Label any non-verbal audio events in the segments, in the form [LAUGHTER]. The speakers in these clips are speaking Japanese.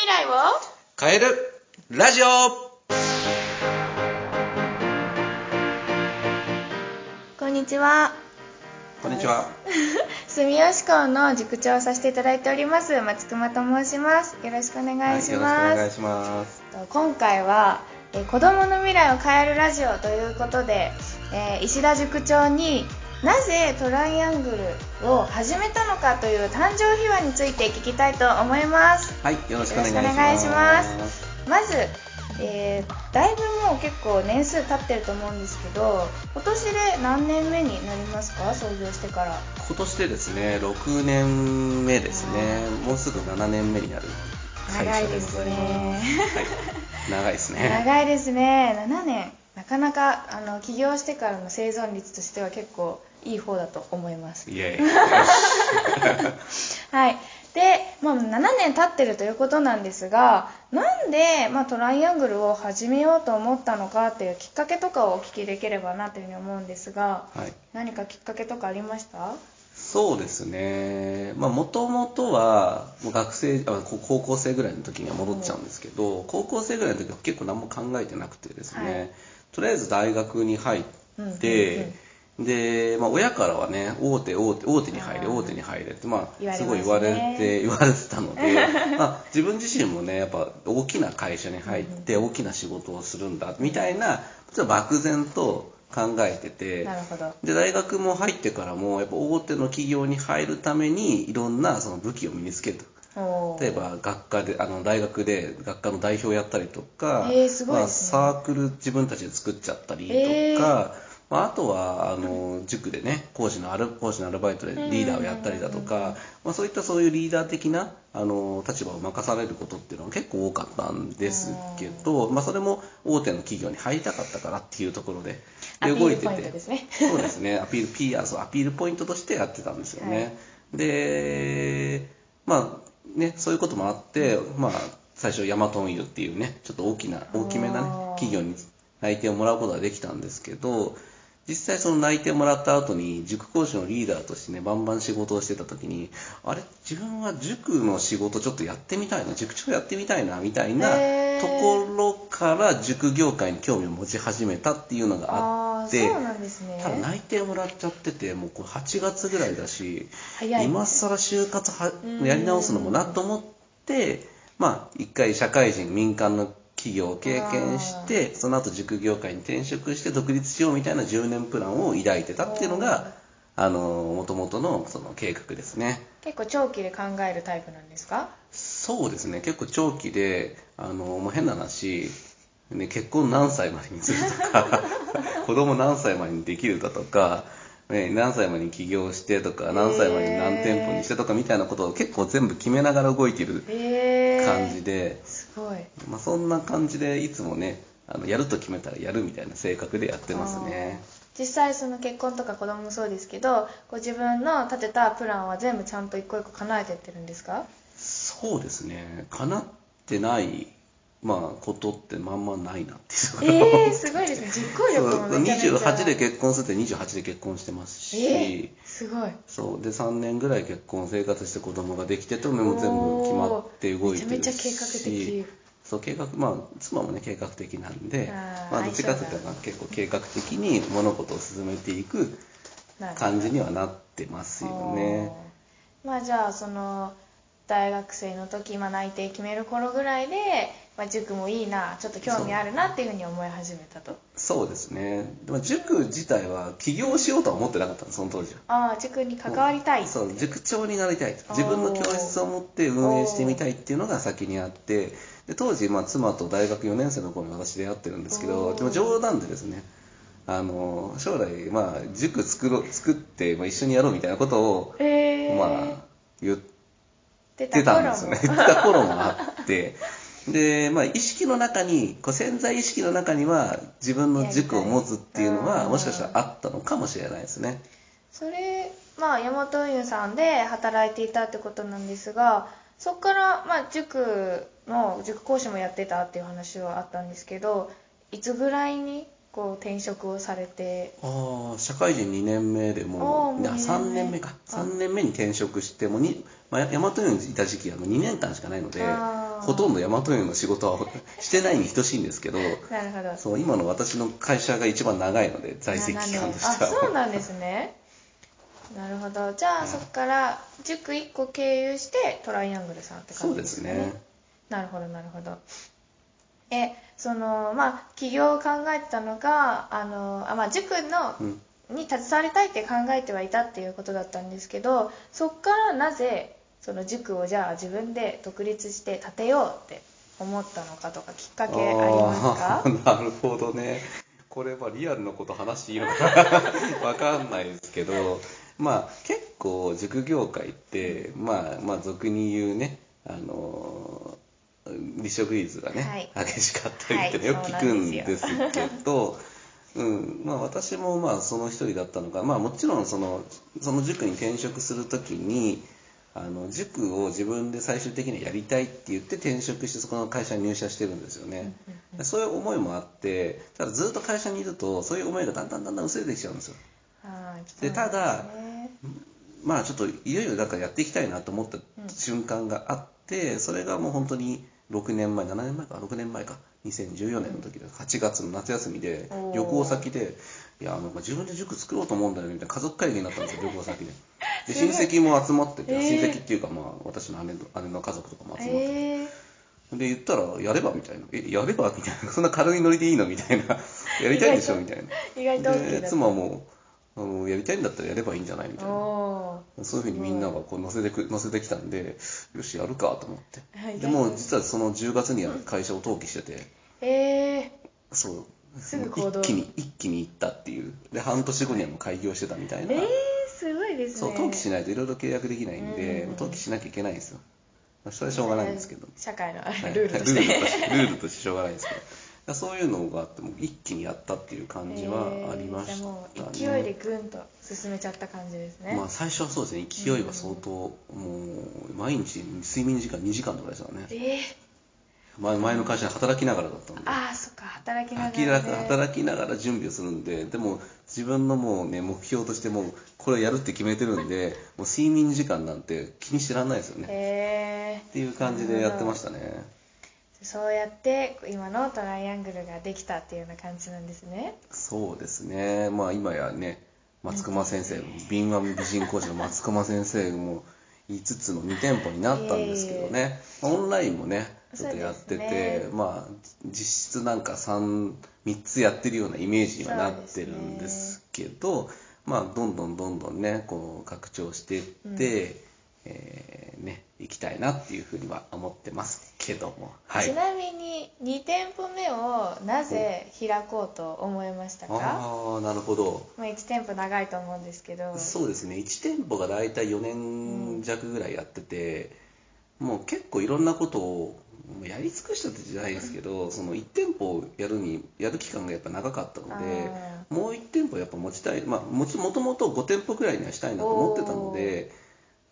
未来を変えるラジオ。こんにちは。こんにちは。[LAUGHS] 住吉校の塾長をさせていただいております松隈と申します。よろしくお願いしよろしくおます、願いします。今回はえー子供の未来を変えるラジオということで、えー石田塾長になぜトライアングルを始めたのかという誕生秘話について聞きたいと思います。はいよろしくお願いします。ます。まず、えーだいぶもう結構年数経ってると思うんですけど今年で何年目になりますか？創業してから。今年でですね6年目ですね。もうすぐ7年目になる会社でございます。長いですね。はい、長いですね。長いですね。7年。なかなかあの起業してからの生存率としては結構いい方だと思います。イエーイはい。で、まあ、7年経ってるということなんですがなんで、まあ、トライアングルを始めようと思ったのかっていうきっかけとかをお聞きできればなというふうに思うんですがはい。何かきっかけとかありました？そうですね。まあもともとはもう学生あこ高校生ぐらいの時には戻っちゃうんですけど高校生ぐらいの時は結構何も考えてなくてですね、はい。とりあえず大学に入って、で、まあ、親からはね大手大手大手に入れ大手に入れって、まあ、すごい言われて言われてたので、[LAUGHS] まあ、自分自身もねやっぱ大きな会社に入って大きな仕事をするんだみたいなちょっと漠然と考えててなるほど。で大学も入ってからもやっぱ大手の企業に入るためにいろんなその武器を身につけるおー。例えば学科であの大学で学科の代表やったりとか、へーすごいですね。まあ、サークル自分たちで作っちゃったりとへか、まあ、あとはあの塾でね講師のアル講師のアルバイトでリーダーをやったりだとか、まあ、そういったそういうリーダー的なあの立場を任されることっていうのは結構多かったんですけど、まあ、それも大手の企業に入りたかったからっていうところでアピール動いてポイントですね。そうですね、アピール、ピーそうアピールポイントとしてやってたんですよね。で、まあね、そういうこともあって、まあ、最初、ヤマトンユっていうね、ちょっと大きな、大きめなね企業に内定をもらうことができたんですけど、実際その内定をもらった後に塾講師のリーダーとしてねバンバン仕事をしてた時にあれ？自分は塾の仕事ちょっとやってみたいな塾長やってみたいなみたいなところから塾業界に興味を持ち始めたっていうのがあってそうなんですね。ただ内定もらっちゃっててもうこれ8月ぐらいだし今更就活はうん。やり直すのもなと思ってまあ一回社会人民間の企業を経験してその後塾業界に転職して独立しようみたいな10年プランを抱いてたっていうのがあの元々のその計画ですね。結構長期で考えるタイプなんですか？そうですね。結構長期であのもう変な話ね、結婚何歳までにするとか [LAUGHS] 子供何歳までにできるだとか、ね、何歳までに起業してとか何歳までに何店舗にしてとかみたいなことを結構全部決めながら動いてる感じで、すごい。まあ、そんな感じでいつもねあのやると決めたらやるみたいな性格でやってますね。実際その結婚とか子供もそうですけどご自分の立てたプランは全部ちゃんと一個一個叶えてってるんですか？そうですね。叶ってないまあことってまんまないなってえー、すごいですね。実行力もめちゃめちゃ。28で結婚するって28で結婚してますし、えー、すごい。そう。で3年ぐらい結婚生活して子供ができてともう全部決まって動いてるし。めちゃめちゃ計画的。そう計画まあ妻もね計画的なんでまあ、どっちかというと結構計画的に物事を進めていく感じにはなってますよね。まあじゃあその大学生の時、まあ、内定決める頃ぐらいで、まあ、塾もいいなちょっと興味あるなっていうふうに思い始めたと。そうですね。でも塾自体は起業しようとは思ってなかったのその当時は。ああ塾に関わりたいそう塾長になりたい自分の教室を持って運営してみたいっていうのが先にあってで当時、まあ、妻と大学4年生の頃に私出会ってるんですけどでも冗談でですねあの将来、まあ、塾作ろ作って、まあ、一緒にやろうみたいなことを、へえまあ、言っ出てたんですよね。言ってた頃もあってで、まあ、意識の中にこう潜在意識の中には自分の塾を持つっていうのはもしかしたらあったのかもしれないですね。それまあ大和運輸さんで働いていたってことなんですがそこから、まあ、塾の塾講師もやってたっていう話はあったんですけどいつぐらいにこう転職をされて？ああ社会人2年目でもう年3目年目か。あ3年目に転職してもに、まあ、大和運輸にいた時期はもう2年間しかないのであほとんど大和園の仕事はしてないに等しいんですけどなるほど。そう今の私の会社が一番長いので在籍期間としては。あそうなんですね。なるほど。じゃあ、そこから塾1個経由してトライアングルさんって感じですね。そうですね。なるほどなるほど。えそのまあ起業を考えてたのがあのあ、まあ、塾の、うん。に携わりたいって考えてはいたっていうことだったんですけどそこからなぜその塾をじゃあ自分で独立して建てようって思ったのかとかきっかけありますか？なるほどね。これはリアルなこと話していいのか [LAUGHS] わかんないですけどまあ結構塾業界ってまあまあ俗に言うねあの離職率がね、はい。激しかったりってね、はいよく聞くんですけど、うんまあ、私もまあその一人だったのか、まあ、もちろんそのその塾に転職するときにあの塾を自分で最終的にはやりたいって言って転職してそこの会社に入社してるんですよね、そういう思いもあってただずっと会社にいるとそういう思いがだんだんだんだん薄れてきちゃうんですよ。はいでただまあちょっといよいよだからやっていきたいなと思った瞬間があって、それがもう本当に6年前7年前か6年前か。2014年の時で8月の夏休みで旅行先でいやなんか自分で塾作ろうと思うんだよねみたいな家族会議になったんですよ旅行先でで親戚も集まってて、えー。親戚っていうかまあ私の姉の姉の家族とかも集まってて、えー。で言ったらやればみたいな。えやればみたいな。[LAUGHS] そんな軽いノリでいいのみたいな。[LAUGHS] やりたいでしょみたいな。意外とで妻もあのやりたいんだったらやればいいんじゃないみたいな。おそういうふうにみんながこう乗せてく乗せてきたんでよしやるかと思って、はい。でもう実はその10月には会社を登記してて、ー。えそう。すぐ行動一気に一気に行ったっていう。で半年後にはもう開業してたみたいな、ー、えー、そう登記しないといろいろ契約できないんで、うん。登記しなきゃいけないんですよ。まあそれはしょうがないんですけど。社会のルールとして、ルールールとしてしょうがないですけど。だそういうのがあってもう一気にやったっていう感じはありましたね、えーもう勢いでぐんと進めちゃった感じですね、まあ最初はそうですね。勢いは相当、もう毎日睡眠時間2時間とかでしたからねえー、前前の会社で働きながらだったんで。ああそっか。働きながら、ね、働きながら準備をするんででも自分のもうね目標としてもうこれやるって決めてるんでもう睡眠時間なんて気にしてらんないですよね。へっていう感じでやってましたね。ーそうやって今のトライアングルができたっていうような感じなんですね。そうですね。まあ今やね松隈先生敏腕美人講師の [LAUGHS] 松隈先生も5つの2店舗になったんですけどね。オンラインもねちょっとやってて、ね。まあ実質なんか 3, 3つやってるようなイメージにはなってるんですけどまあどんどんどんどんねこう拡張していって、えーね行きたいなっていうふうには思ってますけども。はい。ちなみに2店舗目をなぜ開こうと思いましたか、ああなるほど。まあ、1店舗長いと思うんですけど。そうですね。1店舗が大体4年弱ぐらいやってて、もう結構いろんなことをやり尽くしたってじゃないですけどその1店舗をやるにやる期間がやっぱ長かったのでもう1店舗やっぱ持ちたい、まあ、もともと5店舗ぐらいにはしたいなと思ってたので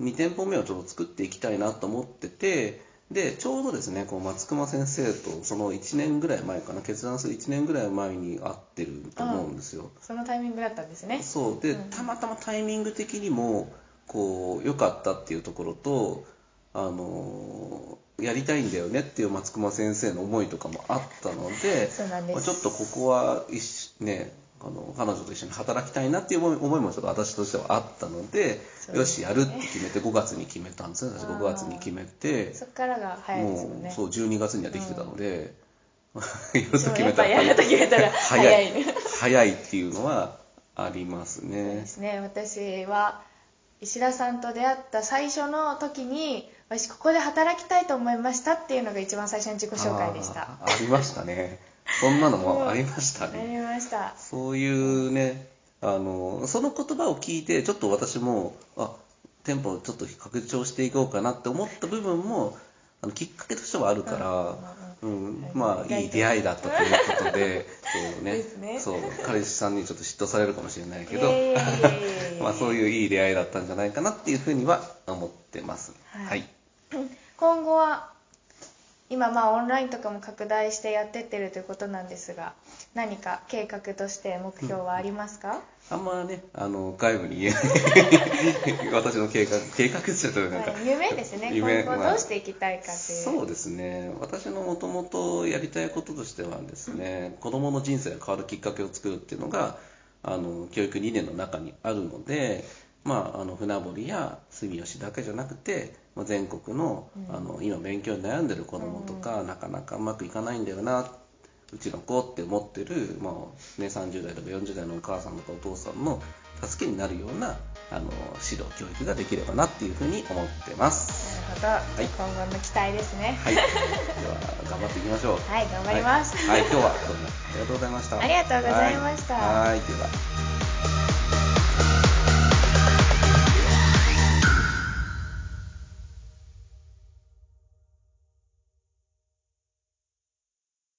2店舗目をちょっと作っていきたいなと思っててでちょうどですねこう松隈先生とその1年ぐらい前かな決断する1年ぐらい前に会ってると思うんですよ。そのタイミングだったんですね。そう。で、たまたまタイミング的にもこう良かったっていうところとあのやりたいんだよねっていう松隈先生の思いとかもあったのでまあちょっとここはねあの彼女と一緒に働きたいなっていう思いもちょっと私としてはあったのでね。よしやるって決めて5月に決めたんですね。私5月に決めてそっからが早いですもんね。もうそう12月にはできてたので、やるそうと [LAUGHS] 決めたらやると決めたら早い。ね早いっていうのはありますそうねですね。私は石田さんと出会った最初の時に私ここで働きたいと思いましたっていうのが一番最初の自己紹介でした。あーありましたね。そんなのも [LAUGHS] ありましたありねました。そういうねあのその言葉を聞いてちょっと私もあ店舗をちょっと拡張していこうかなって思った部分もあのきっかけとしてはあるから、うんまあいい出会いだったということでそうね [LAUGHS] ね。そう彼氏さんにちょっと嫉妬されるかもしれないけど、[LAUGHS] まあそういういい出会いだったんじゃないかなっていうふうには思ってます。はい。はい。今後は今まあオンラインとかも拡大してやってってるということなんですが何か計画として目標はありますか、あんまね、あの、外部に言えない私の計画、計画っちゃったらなんか、はい夢ですね。夢今後まあどうしていきたいかっていう。そうですね。私のもともとやりたいこととしてはですね、子供の人生が変わるきっかけを作るっていうのが、あの、教育理念の中にあるので、まあ、あの、船堀や住吉だけじゃなくて、まあ全国の、あの、今勉強に悩んでる子供とか、なかなかうまくいかないんだよな、うちの子って思ってる、まあね、30代とか40代のお母さんとかお父さんの助けになるようなあの指導教育ができればなっていうふうに思ってます。なるほど、今後の期待ですね。はい、では頑張っていきましょう。はい頑張ります。はい、はい今日はどうもありがとうございました。ありがとうございました。はい、はい。では。